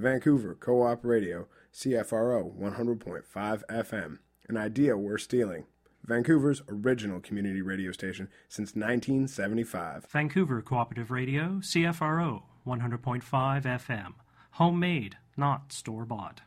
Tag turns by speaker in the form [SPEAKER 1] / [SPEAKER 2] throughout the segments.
[SPEAKER 1] Vancouver Co op Radio, CFRO 100.5 FM, an idea worth stealing. Vancouver's original community radio station since 1975.
[SPEAKER 2] Vancouver Cooperative Radio, CFRO 100.5 FM. Homemade, not store bought.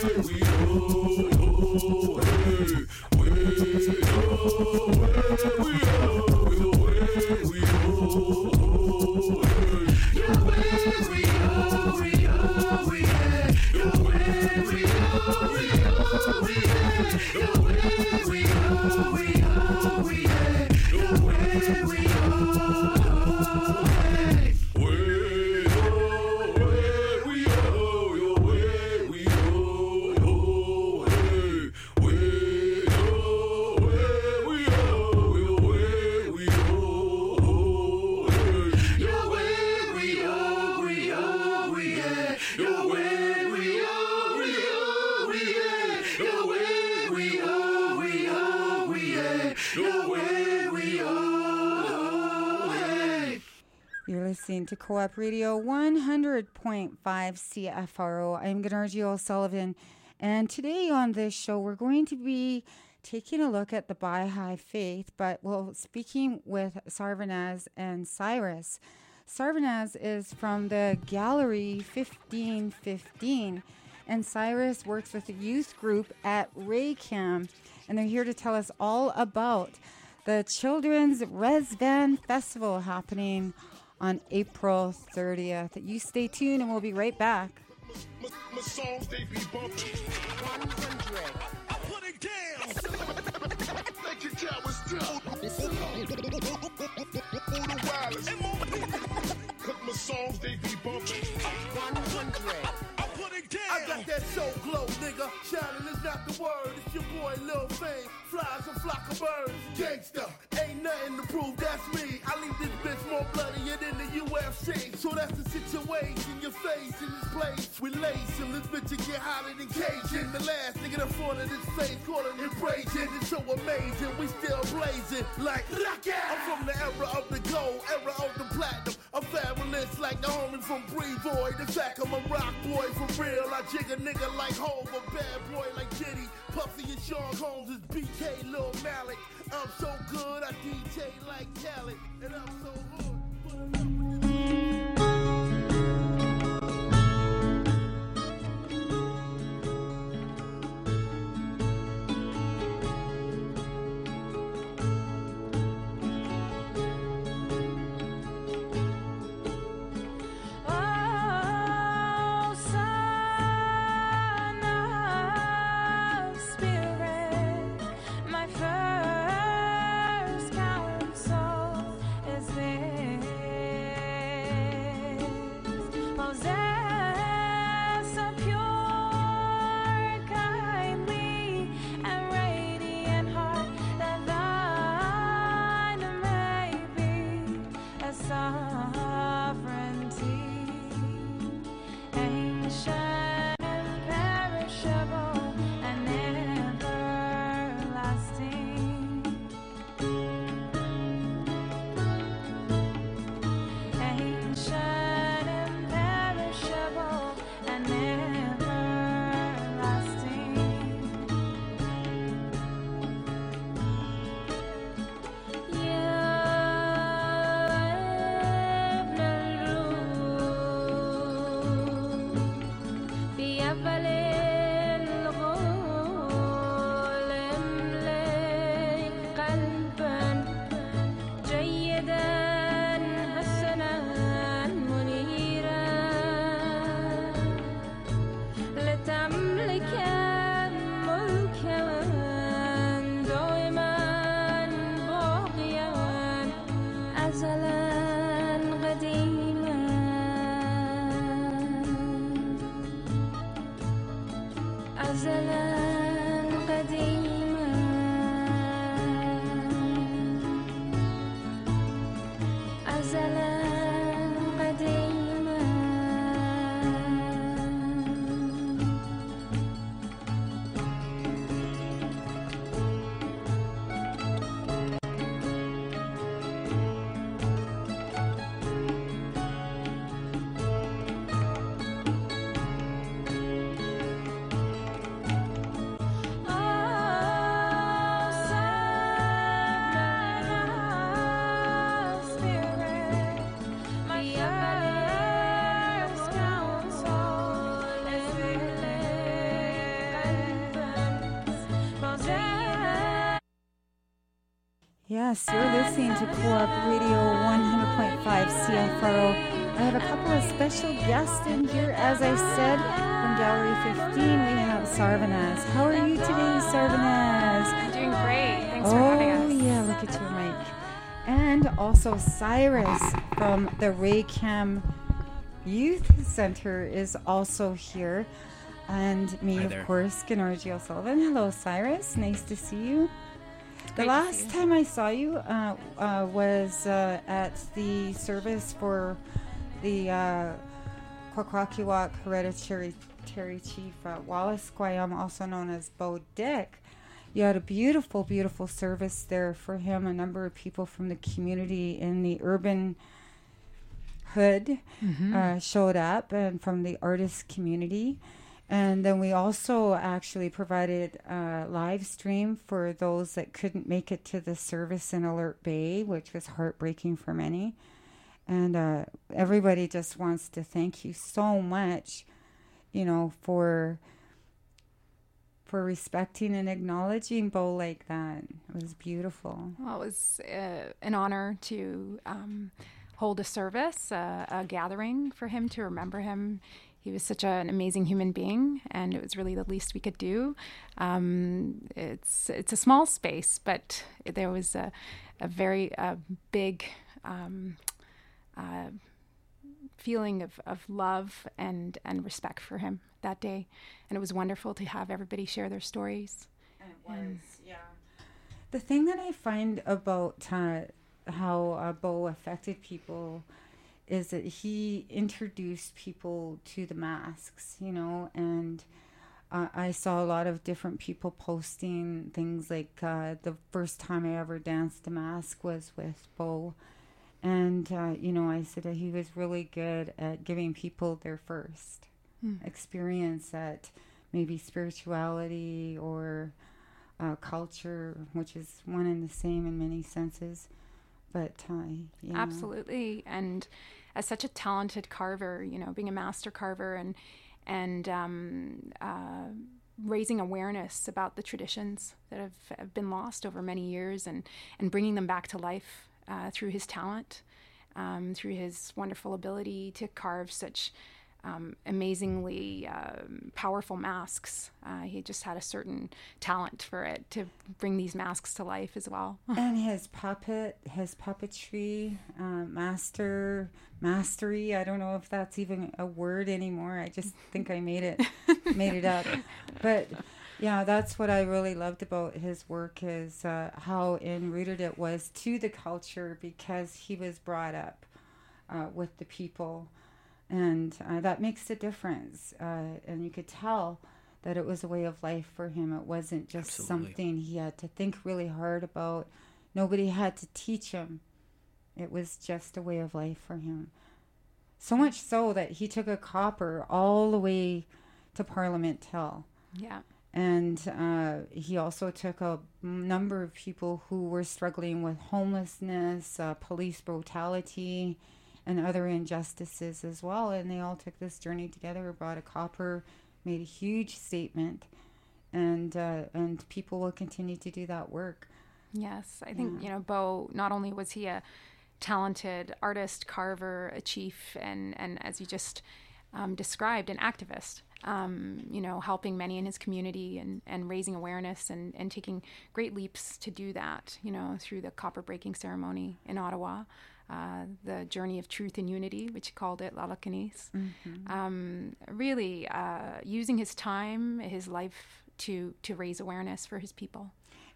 [SPEAKER 3] You're Co op Radio 100.5 CFRO. I'm Gunargie O'Sullivan, and today on this show, we're going to be taking a look at the Baha'i faith, but well, speaking with Sarvanaz and Cyrus. Sarvanaz is from the Gallery 1515, and Cyrus works with a youth group at Raycam, and they're here to tell us all about the Children's Rezvan Festival happening on April 30th. You stay tuned and we'll be right back. My, songs, they be bumping. 100. I put it down. Thank you, cowards, Cause my songs, they be bumping. 100. I put it down. I got that glow, nigga. Shining is not the word. It's your boy Lil Fame. Flies a flock of birds. Gangsta. Ain't nothing to prove. That's me. I leave this bitch more bloodier than the UFC. So that's the situation. Your face in this place. We lace him. This bitch will get hotter than Cajun. The last nigga in front of this face calling it raging. It's so amazing. We still blazing like rocket. I'm from the era of the gold, era of the platinum. I'm fabulous like the homie from Boy. The fact I'm a rock boy for real. I jig a nigga like Hov, a bad boy like Diddy. Puffy and Sean Combs is BK Lil Malik. I'm so good, I DJ like Khaled, and I'm so hood. eder
[SPEAKER 4] Yes, you're listening to Co-op Radio 100.5 CFRO. I have a couple of special guests in here. As I said, from Gallery 15, we have Sarvanas. How are you today, Sarvanas?
[SPEAKER 5] I'm doing great. Thanks
[SPEAKER 4] oh,
[SPEAKER 5] for having oh, us.
[SPEAKER 4] Oh, yeah, look at your mic. And also Cyrus from the Raycam Youth Center is also here. And me,
[SPEAKER 6] Hi
[SPEAKER 4] of
[SPEAKER 6] there.
[SPEAKER 4] course, Gunargie O'Sullivan. Hello, Cyrus. Nice to see you. The last time I saw you uh, uh, was uh, at the service for the uh, Kwakwaka'wakw Hereditary Terry Chief uh, Walas Gwa'yam, also known as Beau Dick. You had a beautiful, beautiful service there for him. A number of people from the community in the urban hood uh, showed up and from the artist community. And then we also actually provided a live stream for those that couldn't make it to the service in Alert Bay, which was heartbreaking for many. And uh, everybody just wants to thank you so much, you know, for for respecting and acknowledging Beau like that. It was beautiful.
[SPEAKER 5] Well, it was uh, an honor to um, hold a service, uh, a gathering for him to remember him. He was such an amazing human being, and it was really the least we could do. Um, it's it's a small space, but there was a, a very uh, big um, uh, feeling of, of love and, and respect for him that day. And it was wonderful to have everybody share their stories. And- it was,
[SPEAKER 4] yeah. The thing that I find about uh, how uh, Beau affected people is that he introduced people to the masks, you know, and uh, I saw a lot of different people posting things like uh, the first time I ever danced a mask was with Beau. And, uh, you know, I said that he was really good at giving people their first experience at maybe spirituality or uh, culture, which is one and the same in many senses. But uh, yeah.
[SPEAKER 5] Absolutely. And as such a talented carver, you know, being a master carver and and um, uh, raising awareness about the traditions that have, have been lost over many years and, and bringing them back to life uh, through his talent, um, through his wonderful ability to carve such um, amazingly um, powerful masks. Uh, he just had a certain talent for it to bring these masks to life as well.
[SPEAKER 4] and his puppet, his puppetry, uh, master, mastery. I don't know if that's even a word anymore. I just think I made it, made it up. But yeah, that's what I really loved about his work is uh, how enrooted it was to the culture because he was brought up uh, with the people, and uh, that makes a difference. Uh, and you could tell that it was a way of life for him. It wasn't just
[SPEAKER 6] Absolutely.
[SPEAKER 4] something he had to think really hard about. Nobody had to teach him. It was just a way of life for him. So much so that he took a copper all the way to Parliament Hill.
[SPEAKER 5] yeah.
[SPEAKER 4] And uh, he also took a number of people who were struggling with homelessness, uh, police brutality, and other injustices as well. And they all took this journey together, brought a copper, made a huge statement, and uh, and people will continue to do that work.
[SPEAKER 5] Yes, I think you know Beau. Not only was he a talented artist, carver, a chief, and and as you just um, described, an activist. um, you know, helping many in his community and, and raising awareness and, and taking great leaps to do that, you know, through the copper breaking ceremony in Ottawa. Uh, the journey of truth and unity, which he called it Lalacanis. Mm-hmm. Um, really uh, using his time, his life to to raise awareness for his people.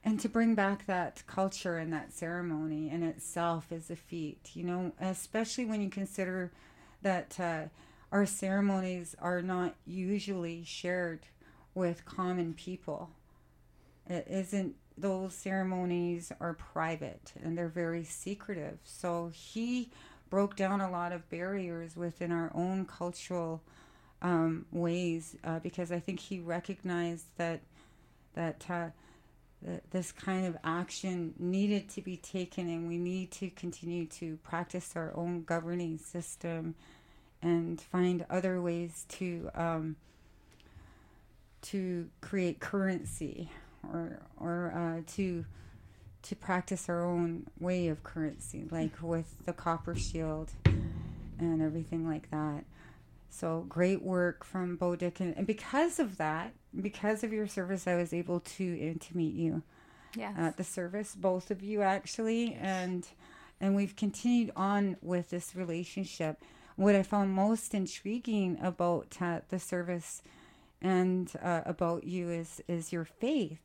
[SPEAKER 4] And to bring back that culture and that ceremony in itself is a feat, you know, especially when you consider that uh, our ceremonies are not usually shared with common people. It isn't those ceremonies are private and they're very secretive. So he broke down a lot of barriers within our own cultural um, ways uh, because I think he recognized that that uh, th- this kind of action needed to be taken, and we need to continue to practice our own governing system and find other ways to um, to create currency or or uh, to to practice our own way of currency, like with the copper shield and everything like that. So great work from Beau Dick, and, because of that, because of your service, I was able to uh, to meet you
[SPEAKER 5] yes.
[SPEAKER 4] at the service, both of you actually, yes. and and we've continued on with this relationship. What I found most intriguing about uh, the service and uh, about you is is your faith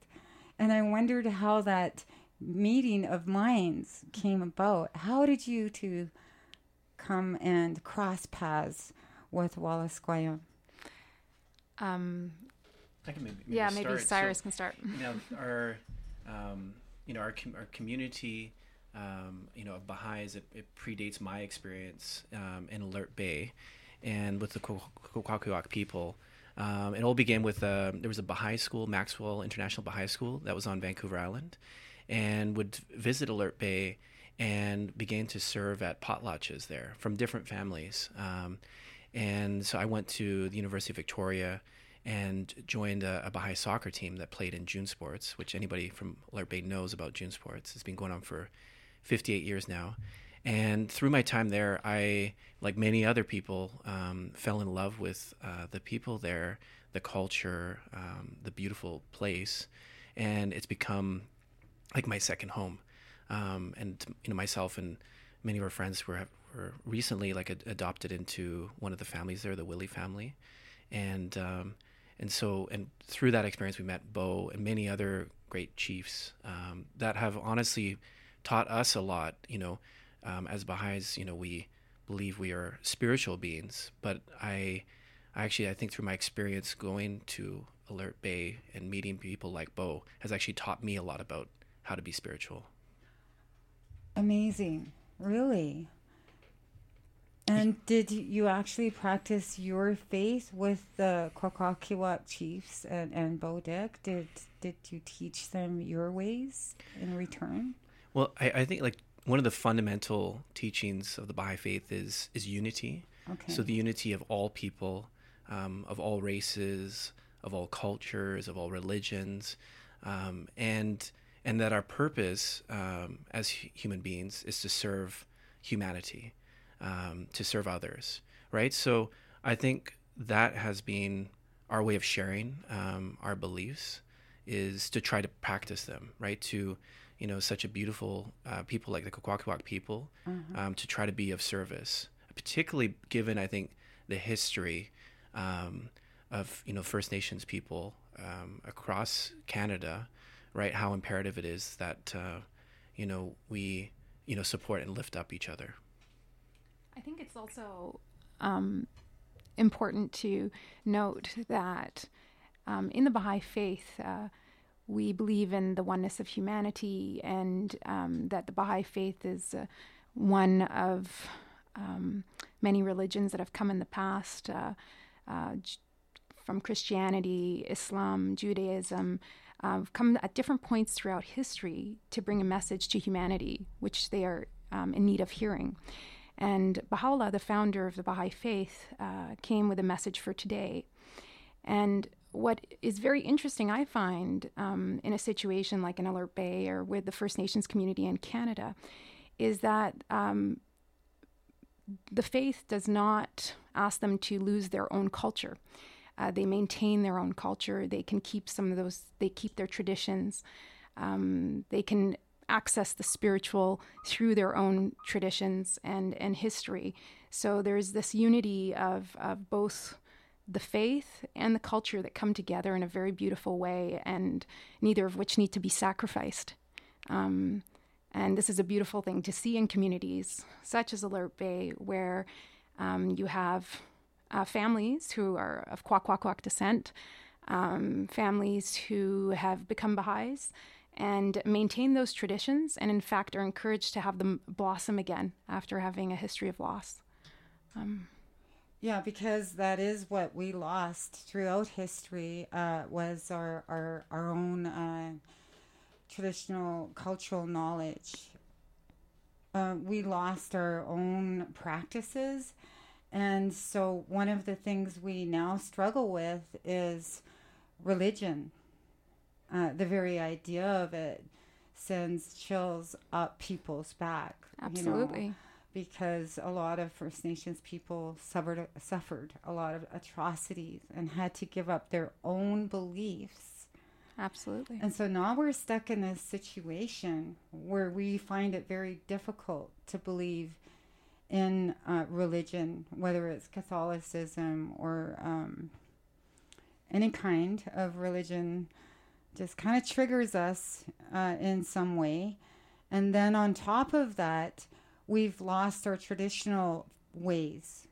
[SPEAKER 4] and I wondered how that meeting of minds came about. How did you two come and cross paths with Walas Gwa'yam?
[SPEAKER 5] Um,
[SPEAKER 6] I can maybe, maybe
[SPEAKER 5] yeah,
[SPEAKER 6] start.
[SPEAKER 5] maybe Cyrus
[SPEAKER 6] so,
[SPEAKER 5] can start.
[SPEAKER 6] You know, our, um, you know, our com- our community, um, you know, of Baha'is, it, it predates my experience um, in Alert Bay, and with the Kwakwaka'wakw people. Um, it all began with uh, there was a Baha'i school, Maxwell International Baha'i School, that was on Vancouver Island, and would visit Alert Bay and began to serve at potlatches there from different families. Um, and so I went to the University of Victoria and joined a, a, Baha'i soccer team that played in June Sports, which anybody from Alert Bay knows about June Sports. It's been going on for 58 years now. And through my time there, I, like many other people, um, fell in love with uh, the people there, the culture, um, the beautiful place, and it's become like my second home. Um, and you know, myself and many of our friends were were recently like ad- adopted into one of the families there, the Willie family, and um, and so and through that experience, we met Beau and many other great chiefs um, that have honestly taught us a lot. You know um, as Baha'is, you know, we believe we are spiritual beings, but I, I actually, I think through my experience going to Alert Bay and meeting people like Beau has actually taught me a lot about how to be spiritual.
[SPEAKER 4] Amazing, really. And did you actually practice your faith with the Kwakwaka'wakw chiefs and, and Beau Dick? Did did you teach them your ways in return?
[SPEAKER 6] Well, I, I think like one of the fundamental teachings of the Baha'i faith is is unity.
[SPEAKER 4] Okay.
[SPEAKER 6] So the unity of all people, um, of all races, of all cultures, of all religions, um, and and that our purpose um, as human beings is to serve humanity, um, to serve others, right? So I think that has been our way of sharing um, our beliefs is to try to practice them, right? To you know, such a beautiful uh, people like the Kwakwaka'wakw people mm-hmm. um, to try to be of service, particularly given, I think, the history um, of, you know, First Nations people um, across Canada, right? How imperative it is that, uh, you know, we, you know, support and lift up each other.
[SPEAKER 5] I think it's also um, important to note that um, in the Baha'i faith, uh, we believe in the oneness of humanity and um, that the Baha'i faith is uh, one of um, many religions that have come in the past uh, uh, from Christianity, Islam, Judaism. Uh, come at different points throughout history to bring a message to humanity, which they are um, in need of hearing. And Baha'u'llah, the founder of the Baha'i faith, uh, came with a message for today. And what is very interesting, I find, um, in a situation like in Alert Bay or with the First Nations community in Canada, is that um, the faith does not ask them to lose their own culture. Uh, they maintain their own culture. They can keep some of those. They keep their traditions. Um, they can access the spiritual through their own traditions and and history. So there's this unity of of both the faith and the culture that come together in a very beautiful way, and neither of which need to be sacrificed. Um, and this is a beautiful thing to see in communities such as Alert Bay, where um, you have uh, families who are of Kwakwaka'wakw descent, um, families who have become Baha'is, and maintain those traditions, and in fact are encouraged to have them blossom again after having a history of loss. Um,
[SPEAKER 4] yeah, because that is what we lost throughout history uh, was our our, our own uh, traditional cultural knowledge. Uh, we lost our own practices, and so one of the things we now struggle with is religion. Uh, the very idea of it sends chills up people's back.
[SPEAKER 5] Absolutely.
[SPEAKER 4] You know? Because a lot of First Nations people suffered suffered a lot of atrocities and had to give up their own beliefs.
[SPEAKER 5] Absolutely.
[SPEAKER 4] And so now we're stuck in this situation where we find it very difficult to believe in uh, religion, whether it's Catholicism or um, any kind of religion, just kind of triggers us uh, in some way. And then on top of that, we've lost our traditional ways,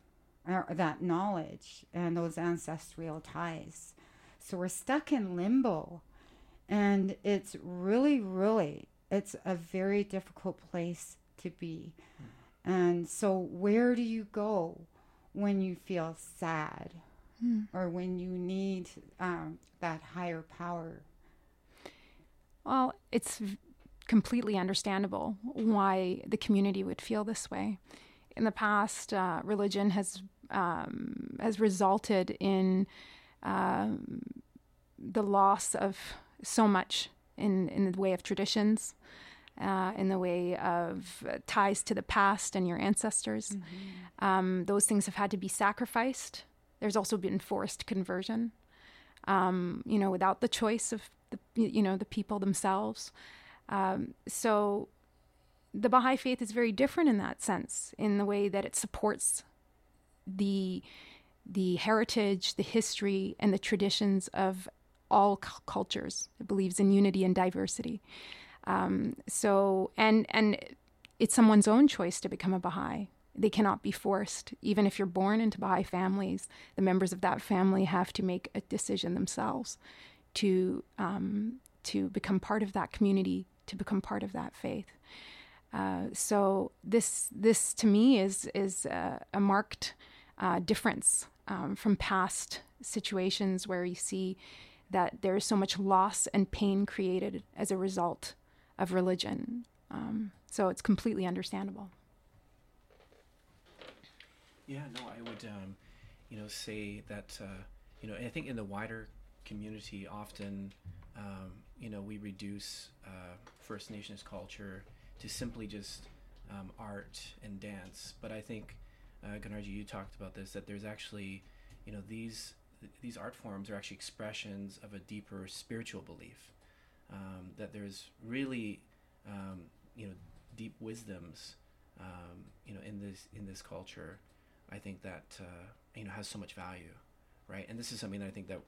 [SPEAKER 4] our, that knowledge, and those ancestral ties. So we're stuck in limbo. And it's really, really, it's a very difficult place to be. And so, where do you go when you feel sad
[SPEAKER 5] mm.
[SPEAKER 4] or when you need um, that higher power?
[SPEAKER 5] Well, it's completely understandable why the community would feel this way. In the past, uh, religion has um, has resulted in um, the loss of so much in in the way of traditions, uh, in the way of ties to the past and your ancestors. Mm-hmm. Um, those things have had to be sacrificed. There's also been forced conversion. Um, you know, without the choice of the you know the people themselves. Um, so the Baha'i faith is very different in that sense, in the way that it supports the the heritage, the history, and the traditions of all c- cultures. It believes in unity and diversity. Um, so, and and it's someone's own choice to become a Baha'i. They cannot be forced. Even if you're born into Baha'i families, the members of that family have to make a decision themselves to um, to become part of that community, to become part of that faith. Uh, so this this to me is is a, a marked uh, difference um, from past situations where you see that there is so much loss and pain created as a result of religion. Um, so it's completely understandable.
[SPEAKER 6] Yeah, no, I would, um, you know, say that, uh, you know, I think in the wider community, often um, you know, we reduce uh, First Nations culture to simply just um, art and dance. But I think, uh, Gunargie, you talked about this that there's actually, you know, these these art forms are actually expressions of a deeper spiritual belief. Um, that there's really, um, you know, deep wisdoms, um, you know, in this in this culture. I think that uh, you know has so much value, right? And this is something that I think that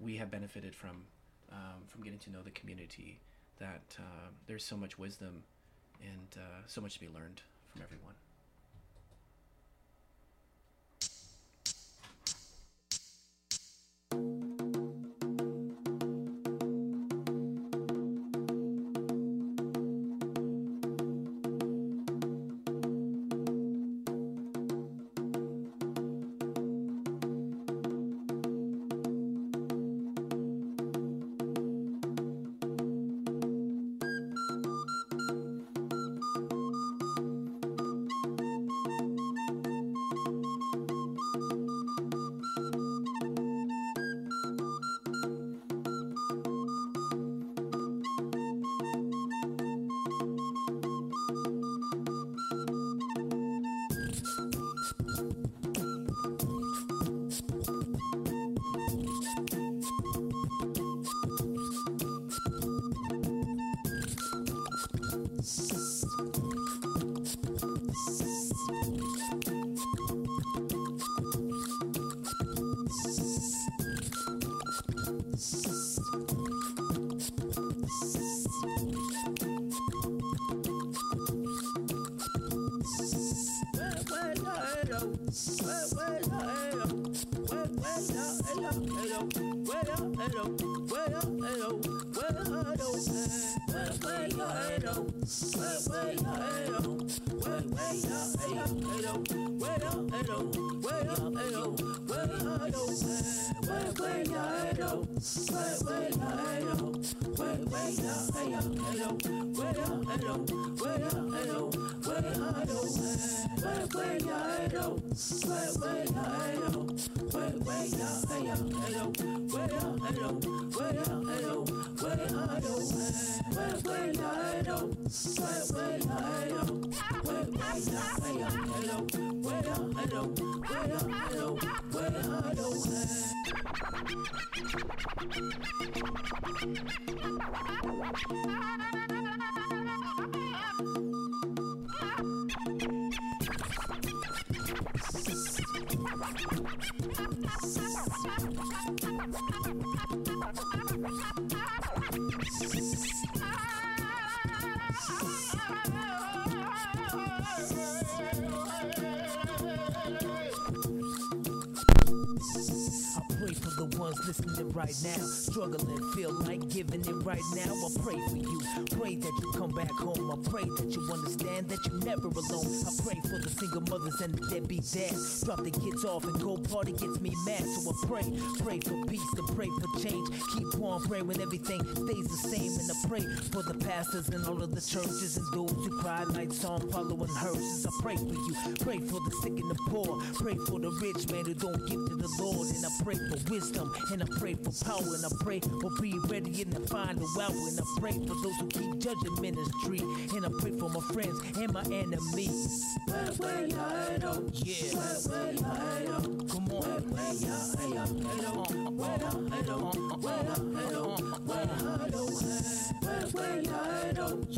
[SPEAKER 6] we have benefited from um, from getting to know the community that uh, there's so much wisdom and uh, so much to be learned from everyone.
[SPEAKER 7] 快快快！Where, where, where, yo, way, way, yo, hey yo, way, way, yo, hey yo, hey yo, way, yo, hey yo, way, yo, hey yo, way, yo, hey yo, way, way, yo, hey yo, way, way, yo, hey yo, way, way, yo, hey yo, hey yo, way, yo, hey yo, way, yo, hey yo, way, yo, hey yo, hey. I listening right now, struggling, feel like giving it right now. I pray for you, pray that you come back home. I pray that you understand that you're never alone. I pray for the single mothers and the deadbeat dads. Drop the kids off and go party gets me mad. So I pray, pray for peace, to pray for change. Keep on praying when everything stays the same. And I pray for the pastors and all of the churches and those who cry like song following hearses. I pray for you, pray for the sick and the poor. Pray for the rich man who don't give to the Lord. And I pray for wisdom and I pray for power. And I pray for be ready in the final hour. And I pray for those who keep judging ministry. And I pray for my friends and my enemies. Yeah. Come on.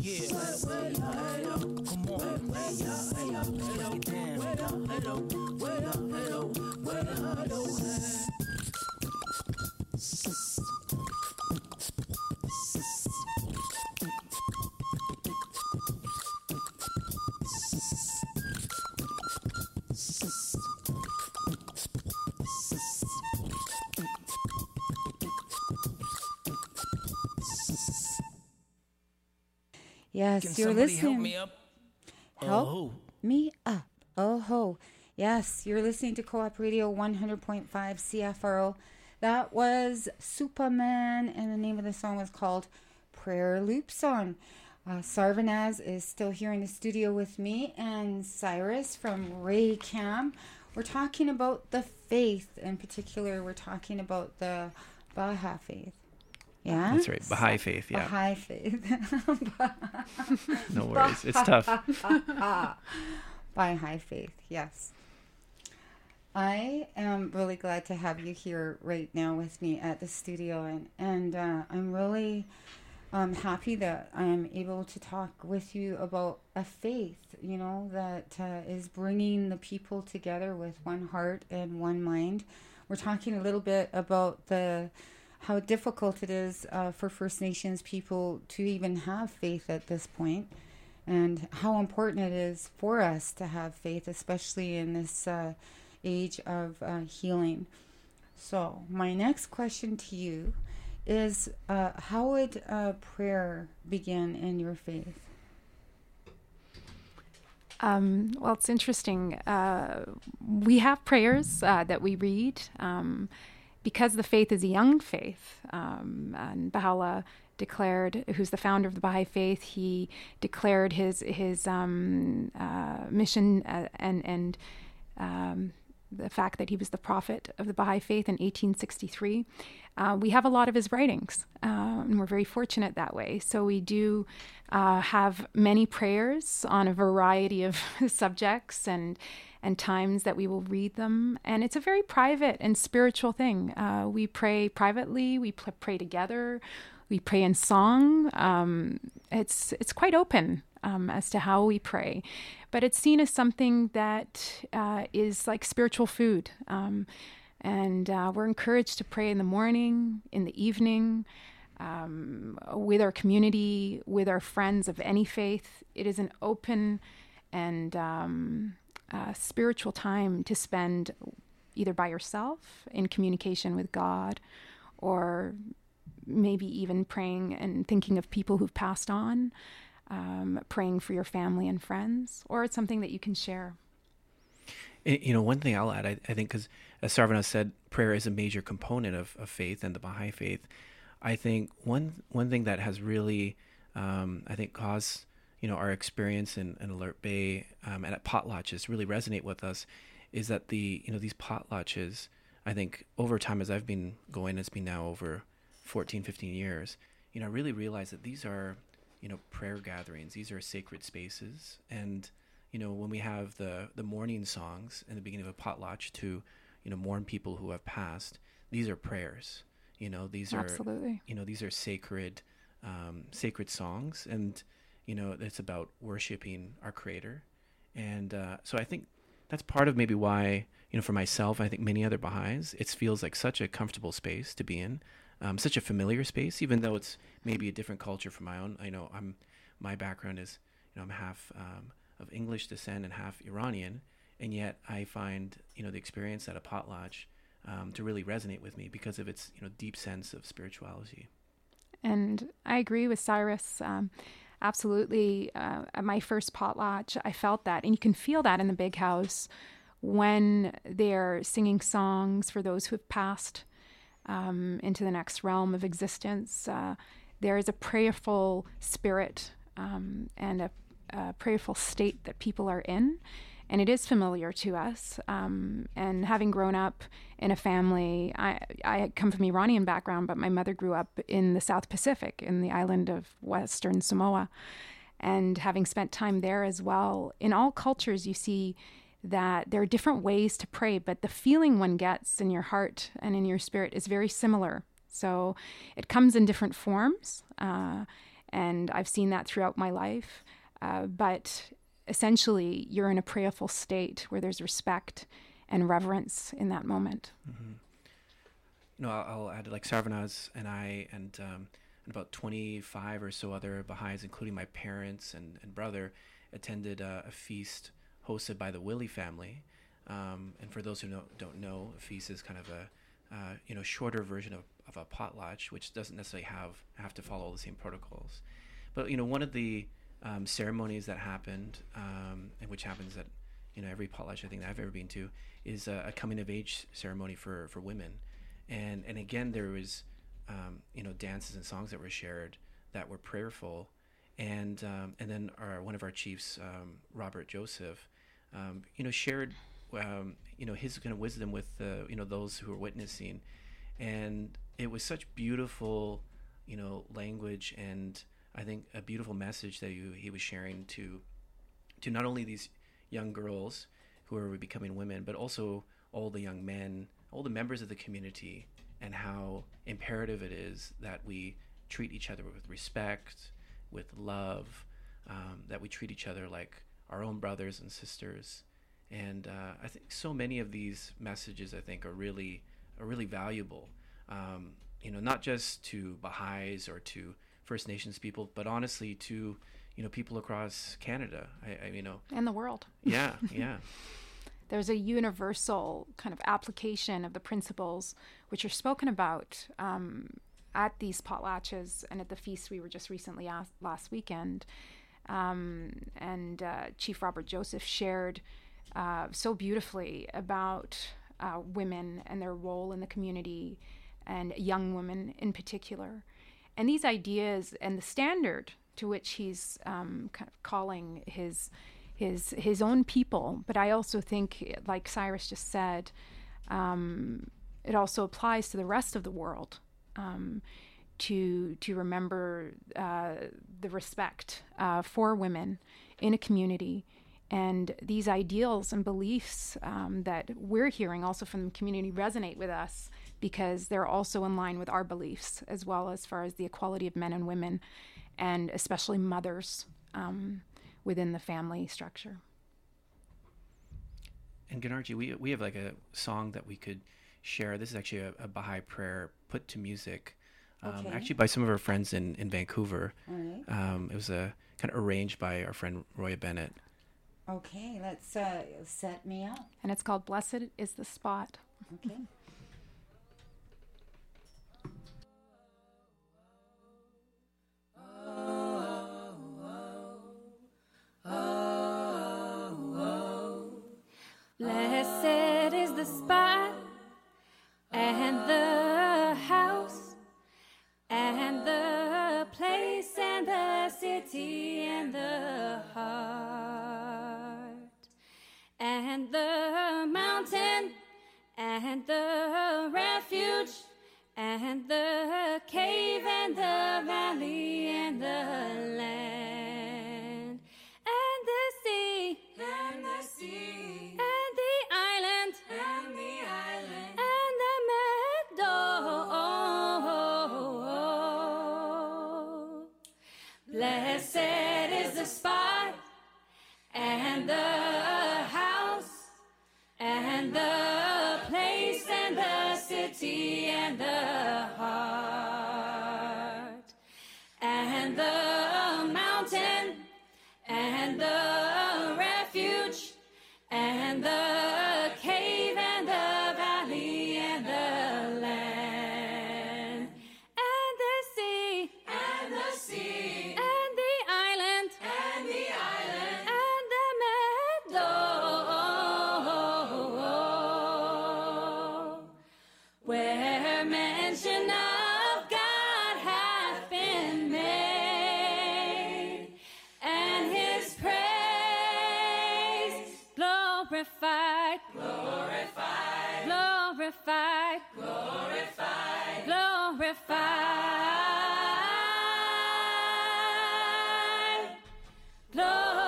[SPEAKER 7] Yeah. Come on. Break it down.
[SPEAKER 4] Yes,
[SPEAKER 7] Can
[SPEAKER 4] you're listening.
[SPEAKER 7] help me up?
[SPEAKER 4] Help
[SPEAKER 7] Oh.
[SPEAKER 4] me up. Oh ho. Yes, you're listening to Co-op Radio 100.5 CFRO. That was Superman, and the name of the song was called Prayer Loop Song. Uh, Sarvanaz is still here in the studio with me, and Cyrus from Ray Cam. We're talking about the faith. In particular, we're talking about the Baha faith. Yeah?
[SPEAKER 6] That's right. Baha'i faith. Yeah.
[SPEAKER 4] Baha'i faith.
[SPEAKER 6] No worries. It's tough.
[SPEAKER 4] baha'i faith yes i am really glad to have you here right now with me at the studio and and uh, i'm really um, happy that i'm able to talk with you about a faith you know that uh, is bringing the people together with one heart and one mind we're talking a little bit about the how difficult it is uh, for first nations people to even have faith at this point and how important it is for us to have faith, especially in this uh, age of uh, healing. So, my next question to you is uh, How would uh, prayer begin in your faith?
[SPEAKER 5] Um, well, it's interesting. Uh, we have prayers that we read um, because the faith is a young faith. Um, and Baha'u'llah declared, who's the founder of the Baha'i faith, he declared his his um, uh, mission uh, and and um, the fact that he was the prophet of the Baha'i faith in 1863. Uh, we have a lot of his writings, uh, and we're very fortunate that way. So we do uh, have many prayers on a variety of subjects and and times that we will read them. And it's a very private and spiritual thing. Uh, we pray privately. We pl- pray together. We pray in song. Um, it's it's quite open um, as to how we pray, but it's seen as something that uh, is like spiritual food. Um, and uh, we're encouraged to pray in the morning, in the evening, um, with our community, with our friends of any faith. It is an open and um, uh, spiritual time to spend either by yourself in communication with God or maybe even praying and thinking of people who've passed on, um, praying for your family and friends, or it's something that you can share.
[SPEAKER 6] You know, one thing I'll add, I, I think, because as Sarvanaz said, prayer is a major component of, of faith and the Baha'i faith. I think one one thing that has really, um, I think, caused you know our experience in, in Alert Bay um, and at potlatches really resonate with us is that the you know these potlatches I think over time as I've been going it's been now over 14 15 years you know I really realize that these are you know prayer gatherings. These are sacred spaces. And you know when we have the the morning songs in the beginning of a potlatch to you know mourn people who have passed these are prayers. You know these are
[SPEAKER 5] Absolutely.
[SPEAKER 6] you know these are sacred um, sacred songs. And you know it's about worshiping our creator and uh, so i think that's part of maybe why you know for myself i think many other baha'is it feels like such a comfortable space to be in um, such a familiar space even though it's maybe a different culture from my own i know i'm my background is you know i'm half um, of english descent and half iranian and yet i find you know the experience at a potlatch um, to really resonate with me because of its you know deep sense of spirituality
[SPEAKER 5] And I agree with Cyrus. Absolutely. Uh, at my first potlatch, I felt that. And you can feel that in the big house when they're singing songs for those who have passed um, into the next realm of existence. Uh, there is a prayerful spirit um, and a, a prayerful state that people are in and it is familiar to us. Um, and having grown up in a family, I, I come from Iranian background, but my mother grew up in the South Pacific, in the island of Western Samoa. And having spent time there as well, in all cultures, you see that there are different ways to pray, but the feeling one gets in your heart and in your spirit is very similar. So it comes in different forms, uh, and I've seen that throughout my life. Uh, but essentially you're in a prayerful state where there's respect and reverence in that moment.
[SPEAKER 6] Mm-hmm. Know, I'll, I'll, add like Sarvanaz and I and, um, and about 25 or so other Baha'is, including my parents and, and brother, attended uh, a feast hosted by the Willie family. Um, and for those who know, don't know, a feast is kind of a uh, you know shorter version of, of a potlatch, which doesn't necessarily have have to follow all the same protocols. But you know, one of the um, ceremonies that happened, um, and which happens at you know every potlatch I think that I've ever been to, is a, a coming of age ceremony for for women, and and again there was um, you know dances and songs that were shared that were prayerful, and um, and then our one of our chiefs, um, Robert Joseph, um, you know shared you know his kind of wisdom with uh, you know those who were witnessing, and it was such beautiful you know language and I think a beautiful message that you, he was sharing to to not only these young girls who are becoming women, but also all the young men, all the members of the community, and how imperative it is that we treat each other with respect, with love, um, that we treat each other like our own brothers and sisters. And uh, I think so many of these messages, I think, are really are really valuable. Um, you know, not just to Baha'is or to First Nations people, but honestly to you know people across Canada. I, I you know
[SPEAKER 5] and the world.
[SPEAKER 6] Yeah, yeah.
[SPEAKER 5] There's a universal kind of application of the principles which are spoken about um, at these potlatches and at the feast we were just recently asked last weekend. Um, and uh, Chief Robert Joseph shared uh, so beautifully about uh, women and their role in the community and young women in particular and these ideas and the standard to which he's um, kind of calling his his his own people. But I also think, like Cyrus just said, um, it also applies to the rest of the world. Um, to to remember uh, the respect uh, for women in a community and these ideals and beliefs um, that we're hearing also from the community resonate with us because they're also in line with our beliefs as well as far as the equality of men and women and especially mothers um, within the family structure.
[SPEAKER 6] And Gunargie, we, we have like a song that we could share. This is actually a, a baha'i prayer put to music um, okay. actually by some of our friends in, in vancouver.
[SPEAKER 4] Right.
[SPEAKER 6] um, it was a kind of arranged by our friend roya bennett.
[SPEAKER 4] Okay let's uh, set me up.
[SPEAKER 5] And it's called blessed is the spot.
[SPEAKER 4] Okay
[SPEAKER 8] the spot and the house and the place and the city and the heart and the mountain and the refuge and the cave and the valley and the land glorified. Glorified. Glorified. Glorified. Glorified. Glorified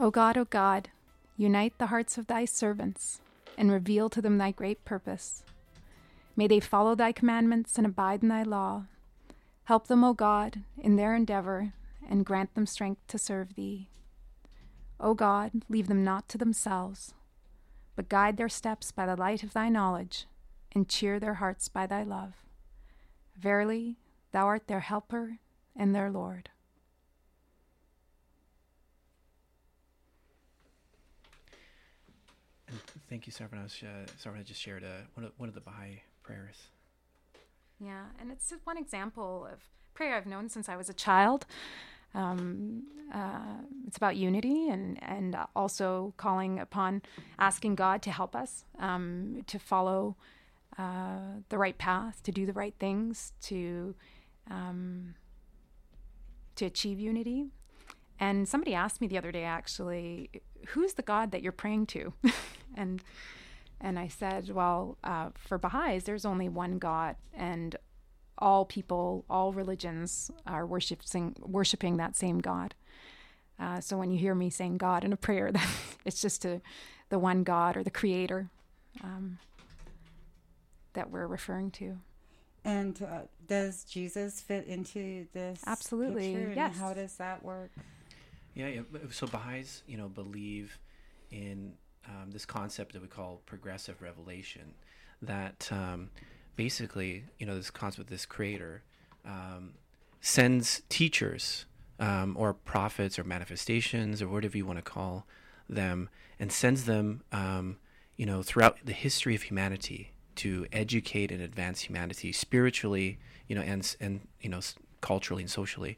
[SPEAKER 5] O God, O God, unite the hearts of thy servants, and reveal to them thy great purpose. May they follow thy commandments and abide in thy law. Help them, O God, in their endeavor, and grant them strength to serve thee. O God, leave them not to themselves, but guide their steps by the light of thy knowledge, and cheer their hearts by thy love. Verily, thou art their helper and their Lord.
[SPEAKER 6] Thank you, Sarvan. I just shared uh, one, of, one of the Baha'i prayers.
[SPEAKER 5] Yeah, and it's just one example of prayer I've known since I was a child. Um, uh, it's about unity and and also calling upon asking God to help us um, to follow uh, the right path, to do the right things, to um, to achieve unity. And somebody asked me the other day, actually, who's the God that you're praying to? and and I said, well, uh, for Baha'is, there's only one God, and all people, all religions are worshiping worshiping that same God. Uh, so when you hear me saying God in a prayer, that it's just to the one God or the Creator um, that we're referring to.
[SPEAKER 4] And uh, does Jesus fit into this?
[SPEAKER 5] Absolutely,
[SPEAKER 4] picture, and
[SPEAKER 5] yes.
[SPEAKER 4] How does that work?
[SPEAKER 6] Yeah, yeah. So Baha'is, you know, believe in um, this concept that we call progressive revelation. That um, basically, you know, this concept, this creator um, sends teachers um, or prophets or manifestations or whatever you want to call them, and sends them, um, you know, throughout the history of humanity to educate and advance humanity spiritually, you know, and and you know, culturally and socially.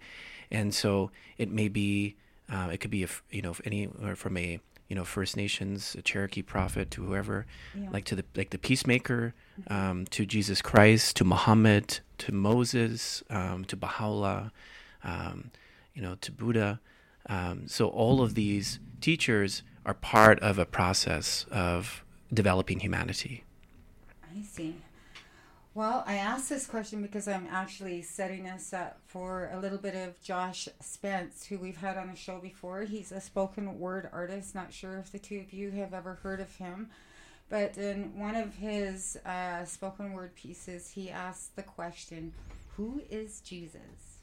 [SPEAKER 6] And so it may be, uh, it could be, if you know, if any or from a you know First Nations, a Cherokee prophet to whoever,
[SPEAKER 4] Yeah.
[SPEAKER 6] like to the like the peacemaker, um, to Jesus Christ, to Muhammad, to Moses, um, to Baha'u'llah, um, you know, to Buddha. Um, so all of these teachers are part of a process of developing humanity.
[SPEAKER 4] I see. Well, I asked this question because I'm actually setting us up for a little bit of Josh Spence, who we've had on the show before. He's a spoken word artist. Not sure if the two of you have ever heard of him. But in one of his uh, spoken word pieces, he asked the question Who is Jesus?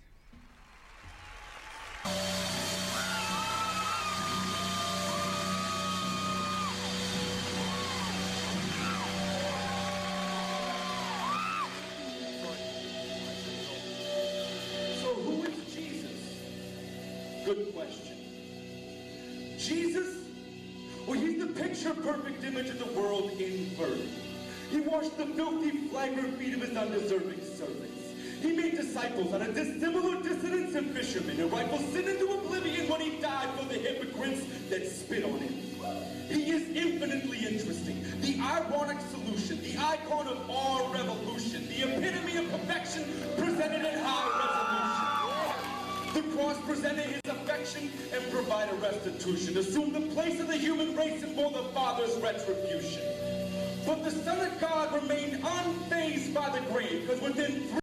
[SPEAKER 3] He washed the filthy flagrant feet of his undeserving servants.
[SPEAKER 9] He made disciples out of dissimilar dissidents and fishermen and rifled sin into oblivion when he died for the hypocrites that spit on him. He is infinitely interesting, the ironic solution, the icon of our revolution, the epitome of perfection presented in high resolution. The cross presented his affection restitution, assumed the place of the human race bore the Father's retribution. But the Son of God remained unfazed by the grave, because within three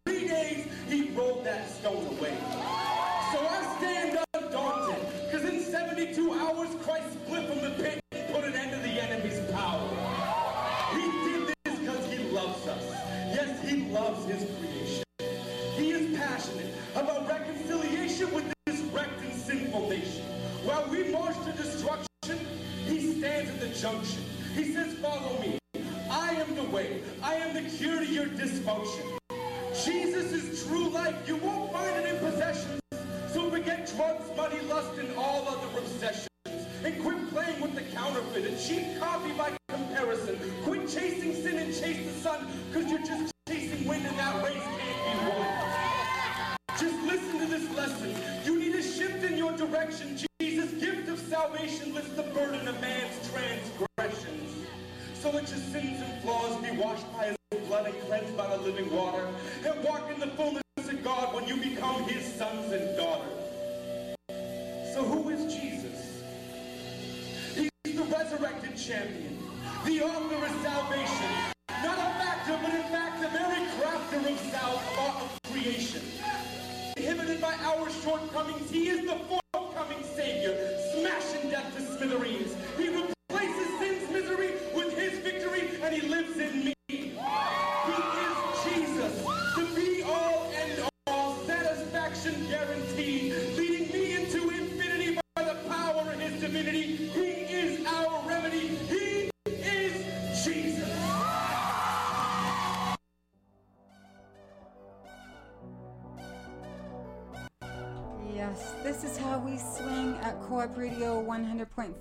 [SPEAKER 9] Yes, this is
[SPEAKER 4] how we swing at Co-op Radio 100.5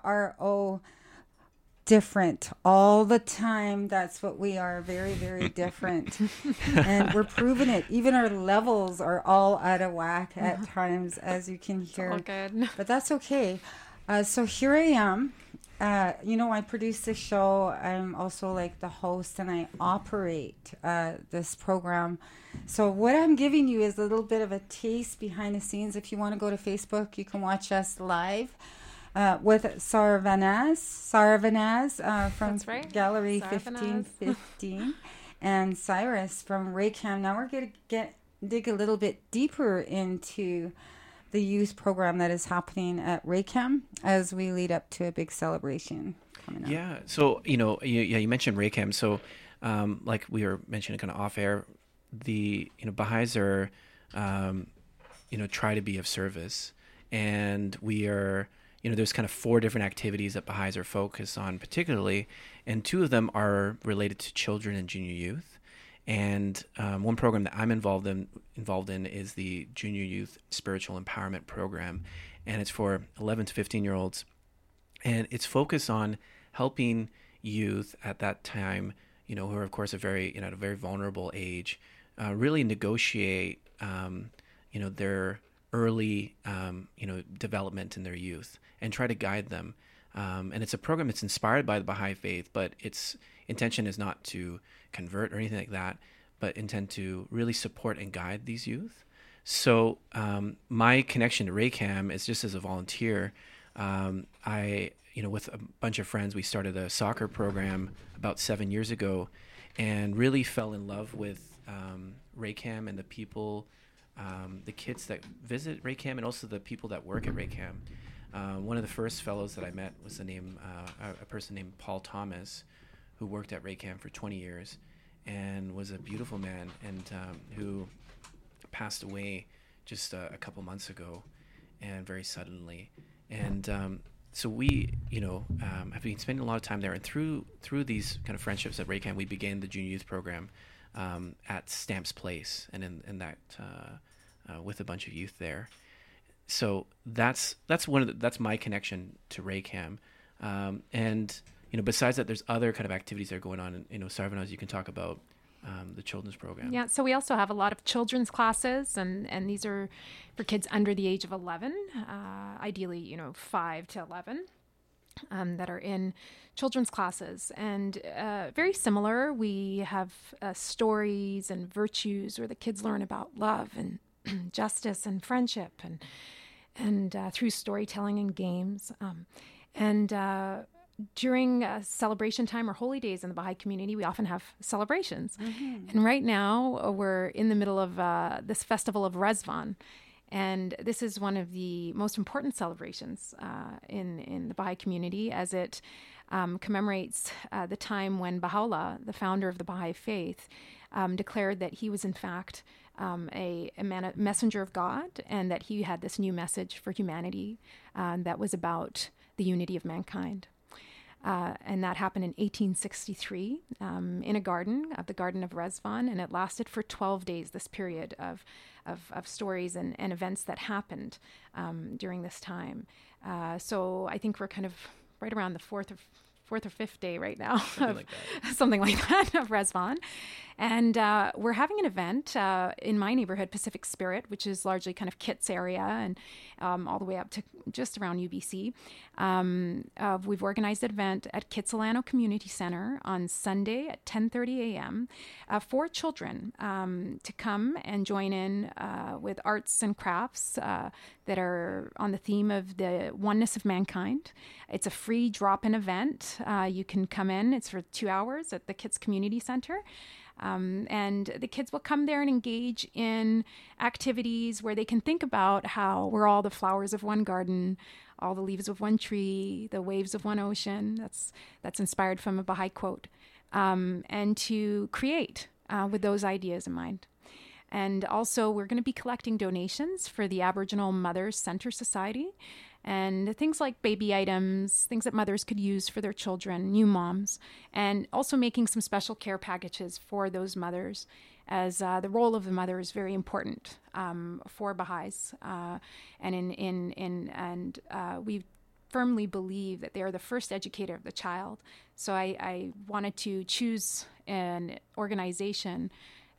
[SPEAKER 4] CFRO. Different all the time. That's what we are. Very, very different. and we're proving it. Even our levels are all out of whack at times, as you can hear. But that's okay. Uh, so here I am. Uh, you know, I produce this show. I'm also like the host and I operate uh, this program. So, what I'm giving you is a little bit of a taste behind the scenes. If you want to go to Facebook, you can watch us live uh, with Sarvanaz, Sarvanaz uh, from
[SPEAKER 5] right.
[SPEAKER 4] Gallery
[SPEAKER 5] Sarvanaz.
[SPEAKER 4] 1515 and Cyrus from Raycam. Now we're going to get dig a little bit deeper into the youth program that is happening at Raycam as we lead up to a big celebration coming up.
[SPEAKER 6] Yeah. So you know, you, yeah, you mentioned Raycam. So, um, like we were mentioning, kind of off air, the you know Baha'is are, um, you know, try to be of service, and we are, you know, there's kind of four different activities that Baha'is are focused on, particularly, and two of them are related to children and junior youth. And um, one program that I'm involved in involved in is the Junior Youth Spiritual Empowerment Program, and it's for 11 to 15 year olds and it's focused on helping youth at that time, you know, who are of course a very, you know, at a very vulnerable age, uh, really negotiate, um, you know, their early, um, you know, development in their youth and try to guide them. Um, and it's a program that's inspired by the Baha'i faith, but its intention is not to convert or anything like that, but intend to really support and guide these youth. So um, my connection to Raycam is just as a volunteer. Um, I, you know, with a bunch of friends, we started a soccer program about seven years ago, and really fell in love with um, Raycam and the people, um, the kids that visit Raycam, and also the people that work at Raycam. Uh, one of the first fellows that I met was the name uh, a, a person named Paul Thomas, who worked at Raycam for 20 years, and was a beautiful man, and um, who passed away just uh, a couple months ago, and very suddenly. And um, so we, you know, um, have been spending a lot of time there. And through through these kind of friendships at Raycam, we began the junior youth program um, at Stamps Place, and in, in that uh, uh, with a bunch of youth there. So that's that's one of the, that's my connection to Raycam. Um, and you know, besides that, there's other kind of activities that are going on. And, you know, Sarvanaz, you can talk about um, the children's program.
[SPEAKER 5] Yeah, so we also have a lot of children's classes, and, and these are for kids under the age of 11, uh, ideally, you know, 5 to 11, um, that are in children's classes. And uh, very similar, we have uh, stories and virtues where the kids learn about love and justice and friendship and, and uh, through storytelling and games. Um, and uh, during uh, celebration time or holy days in the Baha'i community, we often have celebrations. And right now, uh, we're in the middle of uh, this festival of Rezvan. And this is one of the most important celebrations uh, in, in the Baha'i community as it um, commemorates uh, the time when Baha'u'llah, the founder of the Baha'i faith, um, declared that he was, in fact, um, a, a man- messenger of God and that he had this new message for humanity um, that was about the unity of mankind. Uh, and that happened in 1863 um, in a garden, of the Garden of Rezvan, and it lasted for 12 days, this period of, of, of stories and, and events that happened um, during this time. Uh, so I think we're kind of right around the fourth or fourth or fifth day right now
[SPEAKER 6] Something
[SPEAKER 5] of
[SPEAKER 6] like that.
[SPEAKER 5] something like that of Rezvan. And uh, we're having an event uh, in my neighborhood, Pacific Spirit, which is largely kind of Kits area and um, all the way up to just around UBC. Um, uh, we've organized an event at Kitsilano Community Center on Sunday at 10:30 a.m. Uh, for children um, to come and join in uh, with arts and crafts uh, that are on the theme of the oneness of mankind. It's a free drop-in event. Uh, you can come in. It's for two hours at the Kits Community Center. Um, and the kids will come there and engage in activities where they can think about how we're all the flowers of one garden, all the leaves of one tree, the waves of one ocean. That's that's inspired from a Baha'i quote, um, and to create uh, with those ideas in mind. And also, we're going to be collecting donations for the Aboriginal Mothers Center Society and things like baby items, things that mothers could use for their children, new moms, and also making some special care packages for those mothers, as uh, the role of the mother is very important um, for Baha'is, uh, and in in in and uh, we firmly believe that they are the first educator of the child. So I, I wanted to choose an organization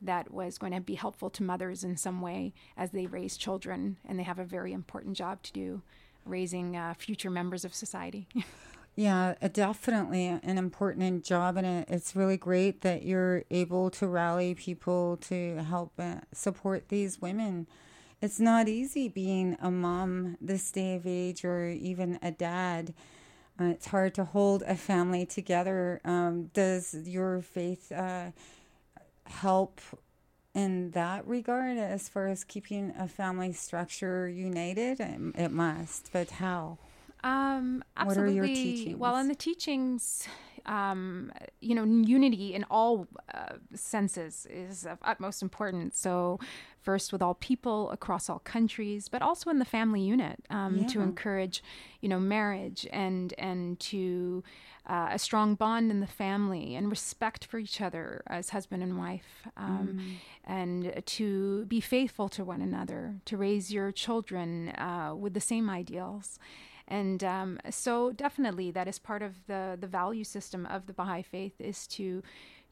[SPEAKER 5] that was going to be helpful to mothers in some way as they raise children, and they have a very important job to do, raising uh, future members of society.
[SPEAKER 4] Yeah, definitely an important job, and it, it's really great that you're able to rally people to help uh, support these women. It's not easy being a mom this day of age, or even a dad. Uh, it's hard to hold a family together. Um, does your faith uh, help in that regard as far as keeping a family structure united? It, it must, but how?
[SPEAKER 5] Um,
[SPEAKER 4] What are your
[SPEAKER 5] absolutely. Well, in the teachings, um, you know, unity in all uh, senses is of utmost importance. So, first with all people across all countries, but also in the family unit um, to encourage, you know, marriage and and to uh, a strong bond in the family and respect for each other as husband and wife, um, and to be faithful to one another, to raise your children uh, with the same ideals. And um, so, definitely, that is part of the, the value system of the Baha'i faith is to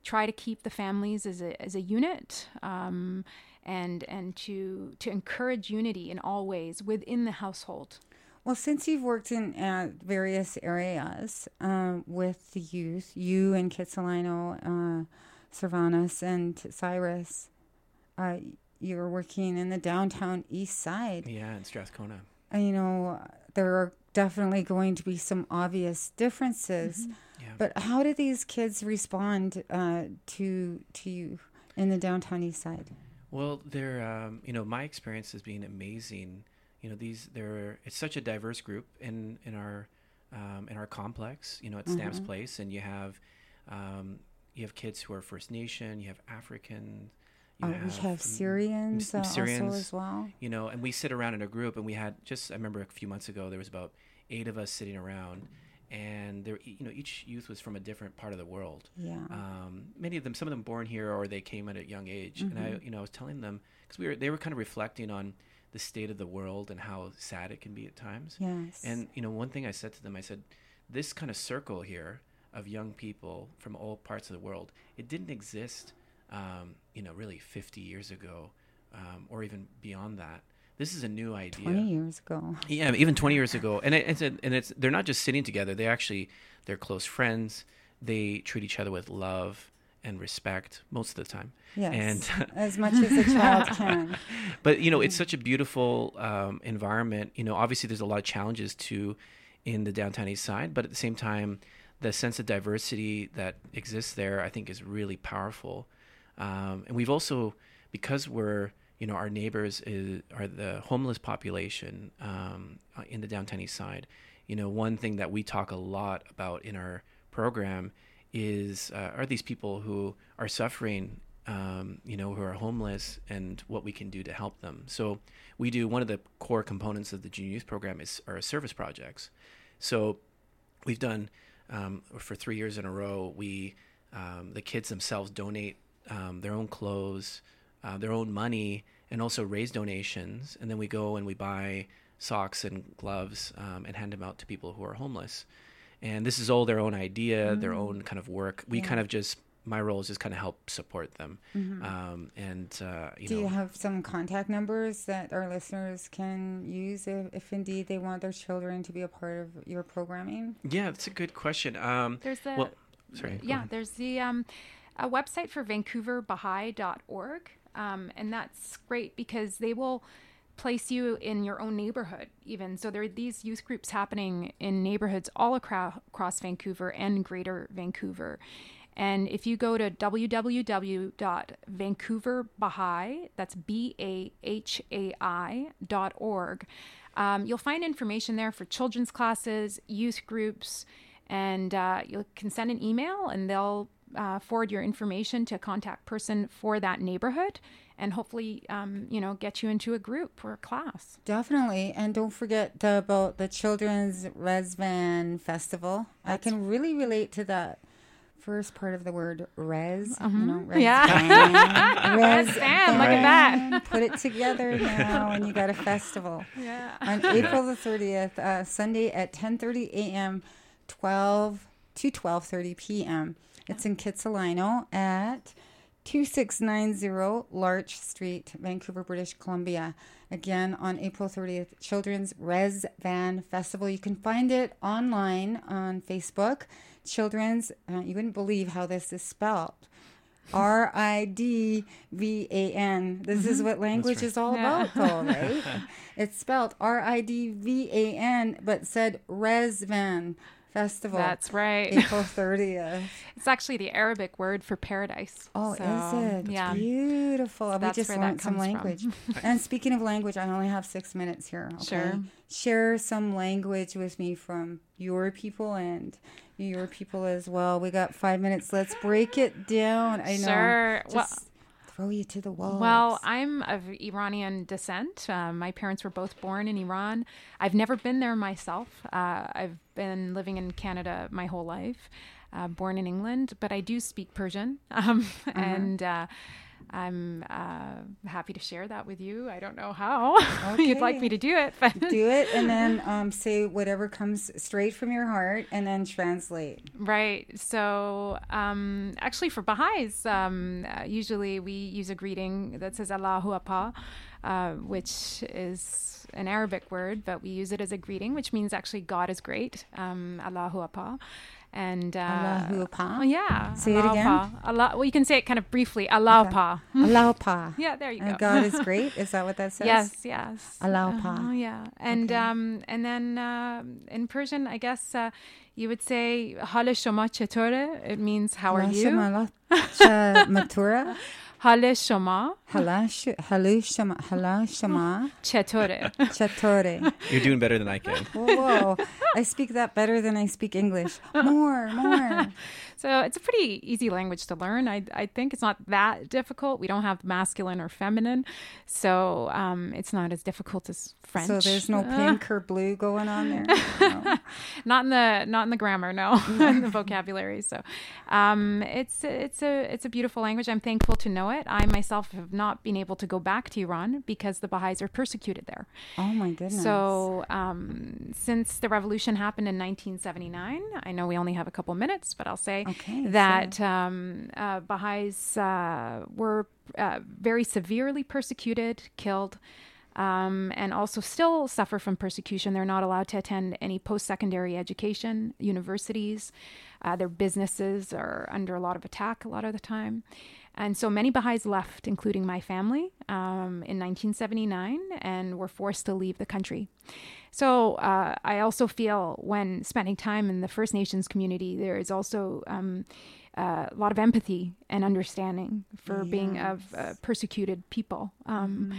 [SPEAKER 5] try to keep the families as a, as a unit um, and, and to, to encourage unity in all ways within the household.
[SPEAKER 4] Well, since you've worked in uh, various areas um, with the youth, you and Kitsilano, uh, Sarvanaz, and Cyrus, uh, you're working in the downtown east side.
[SPEAKER 6] Yeah, in Strathcona.
[SPEAKER 4] And, you know, there are definitely going to be some obvious differences.
[SPEAKER 6] Yeah.
[SPEAKER 4] But how do these kids respond uh, to to you in the downtown east side?
[SPEAKER 6] Well, they're um, you know my experience has been amazing. You know these they're it's such a diverse group in in our um, in our complex. You know at Stamps
[SPEAKER 4] Mhm.
[SPEAKER 6] Place, and you have um, you have kids who are First Nation. You have African. You
[SPEAKER 4] Uh, we have
[SPEAKER 6] um,
[SPEAKER 4] Syrians, also as well.
[SPEAKER 6] You know, and we sit around in a group, and we had just I remember a few months ago there was about eight of us sitting around, and there you know each youth was from a different part of the world.
[SPEAKER 4] Yeah.
[SPEAKER 6] Um, many of them, some of them born here or they came at a young age, and I
[SPEAKER 4] Mhm.
[SPEAKER 6] you know I was telling them because we were they were kind of reflecting on the state of the world and how sad it can be at times.
[SPEAKER 4] Yes.
[SPEAKER 6] And you know one thing I said to them, I said, this kind of circle here of young people from all parts of the world, it didn't exist um, you know, really 50 years ago, um, or even beyond that. This is a new idea.
[SPEAKER 4] 20 years ago.
[SPEAKER 6] Yeah, even 20 years ago. And it, it's a, and it's they're not just sitting together. They actually they're close friends. They treat each other with love and respect most of the time.
[SPEAKER 4] Yes,
[SPEAKER 6] And
[SPEAKER 4] as much as a child can.
[SPEAKER 6] but you know, it's such a beautiful um, environment. You know, obviously there's a lot of challenges too in the downtown east side, but at the same time, the sense of diversity that exists there, I think, is really powerful. Um, and we've also, because we're you know, our neighbors is, are the homeless population um, uh, in the downtown east side. You know, one thing that we talk a lot about in our program is uh, are these people who are suffering, um, you know, who are homeless, and what we can do to help them. So we do one of the core components of the junior youth program is our service projects. So we've done um, for three years in a row. We um, the kids themselves donate um, their own clothes uh, their own money and also raise donations. And then we go and we buy socks and gloves um, and hand them out to people who are homeless. And this is all their own idea, their own kind of work. We
[SPEAKER 4] Yeah.
[SPEAKER 6] kind of just, my role is just kind of help support them. Um, and, uh, you
[SPEAKER 4] Do
[SPEAKER 6] know,
[SPEAKER 4] you have some contact numbers that our listeners can use if, if indeed they want their children to be a part of your programming?
[SPEAKER 6] yeah, that's a good question. Um,
[SPEAKER 5] There's the
[SPEAKER 6] well, sorry.
[SPEAKER 5] yeah, there's the um, a website for VancouverBaha'i.org, um, and that's great because they will place you in your own neighborhood even. So there are these youth groups happening in neighborhoods all across, vancouver and greater vancouver. And if you go to www.vancouverbahai that's b-a-h-a-i dot org um, you'll find information there for children's classes youth groups and uh, you can send an email and they'll uh, forward your information to a contact person for that neighborhood and hopefully um, you know get you into a group or a class
[SPEAKER 4] Definitely. And don't forget the, about the Children's Resvan Festival. I can really relate to that first part of the word res. You know, res
[SPEAKER 5] Yeah.
[SPEAKER 4] van, res
[SPEAKER 5] Resvan, look at that.
[SPEAKER 4] Put it together now, and you got a festival.
[SPEAKER 5] yeah
[SPEAKER 4] on April the 30th, uh, Sunday at 10:30 a.m., 12 to 12:30 p.m. It's in Kitsilano at 2690 Larch Street, Vancouver, British Columbia. Again, on April 30th, Children's Res Van Festival. You can find it online on Facebook. Children's, uh, you wouldn't believe how this is spelled. R I D V A N. This is what language is all
[SPEAKER 5] Yeah.
[SPEAKER 4] about, though, right? it's spelled R I D V A N, but said Resvan Festival.
[SPEAKER 5] that's right
[SPEAKER 4] April 30th.
[SPEAKER 5] it's actually the arabic word for paradise
[SPEAKER 4] Oh,
[SPEAKER 5] So,
[SPEAKER 4] is it?
[SPEAKER 5] yeah
[SPEAKER 4] Beautiful. we just learned some language. and speaking of language, I only have six minutes here. Okay?
[SPEAKER 5] Sure.
[SPEAKER 4] Share some language with me from your people and your people as well. We got five minutes. Let's break it down. I know.
[SPEAKER 5] Sure. Well-
[SPEAKER 4] Just throw you to the wall.
[SPEAKER 5] Well, I'm of Iranian descent. Um, my parents were both born in Iran. I've never been there myself. Uh, I've been living in Canada my whole life, uh, born in England, but I do speak Persian. Um, And uh, I'm uh, happy to share that with you. I don't know how if you'd like me to do it, but
[SPEAKER 4] do it and then um, say whatever comes straight from your heart and then translate.
[SPEAKER 5] Right. So, um, actually, for Baha'is, um, uh, usually we use a greeting that says Allahu Abha, uh, which is an Arabic word, but we use it as a greeting, which means actually God is great. Um, Allahu Abha. And uh,
[SPEAKER 4] Allahu Abha?
[SPEAKER 5] oh, yeah.
[SPEAKER 4] Say it
[SPEAKER 5] Allah
[SPEAKER 4] again.
[SPEAKER 5] Apa. Allah. Well, you can say it kind of briefly. Allah
[SPEAKER 4] Okay.
[SPEAKER 5] Apa.
[SPEAKER 4] Allah Pa.
[SPEAKER 5] Yeah, there you go.
[SPEAKER 4] And God is great. Is that what that says?
[SPEAKER 5] Yes, yes.
[SPEAKER 4] Allah Pa.
[SPEAKER 5] Uh-huh, yeah, and
[SPEAKER 4] Okay.
[SPEAKER 5] um, and then uh, in Persian, I guess uh, you would say "Hal shoma chetore." It means "How are you?"
[SPEAKER 4] shama la- cha matura.
[SPEAKER 5] Hal shoma
[SPEAKER 4] Hala sh- halu shama hala shama
[SPEAKER 5] chetore.
[SPEAKER 4] chatore.
[SPEAKER 6] You're doing better than I can.
[SPEAKER 4] Whoa, I speak that better than I speak English. More, more.
[SPEAKER 5] so it's a pretty easy language to learn. I I think it's not that difficult. We don't have masculine or feminine, so um, it's not as difficult as French.
[SPEAKER 4] So there's no
[SPEAKER 5] Uh,
[SPEAKER 4] pink or blue going on there. No.
[SPEAKER 5] not in the not in the grammar no in the vocabulary so um it's it's a it's a beautiful language i'm thankful to know it. I myself have not been able to go back to Iran because the Baha'is are persecuted there.
[SPEAKER 4] Oh my goodness.
[SPEAKER 5] So, um, since the revolution happened in 1979, I know we only have a couple minutes, but I'll say
[SPEAKER 4] Okay,
[SPEAKER 5] that um, uh, Baha'is uh, were uh, very severely persecuted, killed. Um, and also still suffer from persecution. They're not allowed to attend any post secondary education, universities. Uh, their businesses are under a lot of attack a lot of the time. And so many Baha'is left, including my family, um, in 1979 and were forced to leave the country. So uh, I also feel when spending time in the First Nations community, there is also um, uh, a lot of empathy and understanding for being of uh, persecuted people. Um,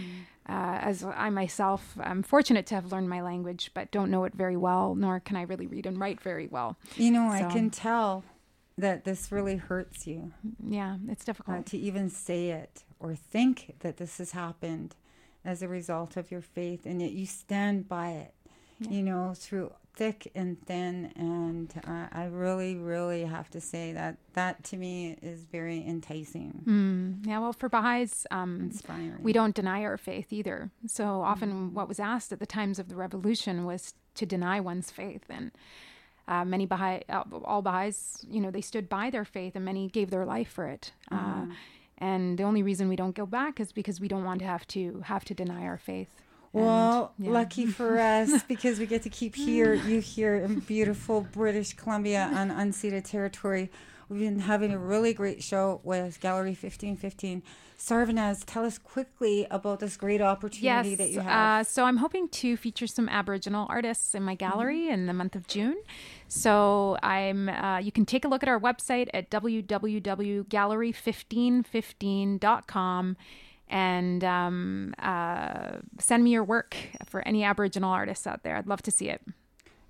[SPEAKER 5] uh, as I myself, I'm fortunate to have learned my language, but don't know it very well, nor can I really read and write very well.
[SPEAKER 4] You know, I can tell that this really hurts you
[SPEAKER 5] Yeah, it's difficult.
[SPEAKER 4] uh, to even say it or think that this has happened as a result of your faith, and yet you stand by it, you know, through thick and thin. And uh, I really, really have to say that that to me is very enticing,
[SPEAKER 5] Mm, yeah, well, for Baha'is, um,
[SPEAKER 4] inspiring.
[SPEAKER 5] we don't deny our faith either. So often, what was asked at the times of the revolution was to deny one's faith, and uh, many Baha'i, uh, all Baha'is, you know, they stood by their faith, and many gave their life for it. Uh, and the only reason we don't go back is because we don't want to have to have to deny our faith. And,
[SPEAKER 4] Well,
[SPEAKER 5] yeah.
[SPEAKER 4] lucky for us because we get to keep here you here in beautiful British Columbia on unceded territory. We've been having a really great show with Gallery 1515. Sarvanaz, tell us quickly about this great opportunity that you have.
[SPEAKER 5] Uh, so I'm hoping to feature some Aboriginal artists in my gallery in the month of June. So I'm. Uh, you can take a look at our website at www.gallery1515.com and um, uh, send me your work for any Aboriginal artists out there. I'd love to see it.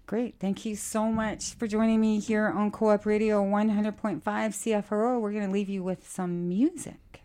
[SPEAKER 4] Great. Thank you so much for joining me here on Co op Radio 100.5 CFRO. We're going to leave you with some music.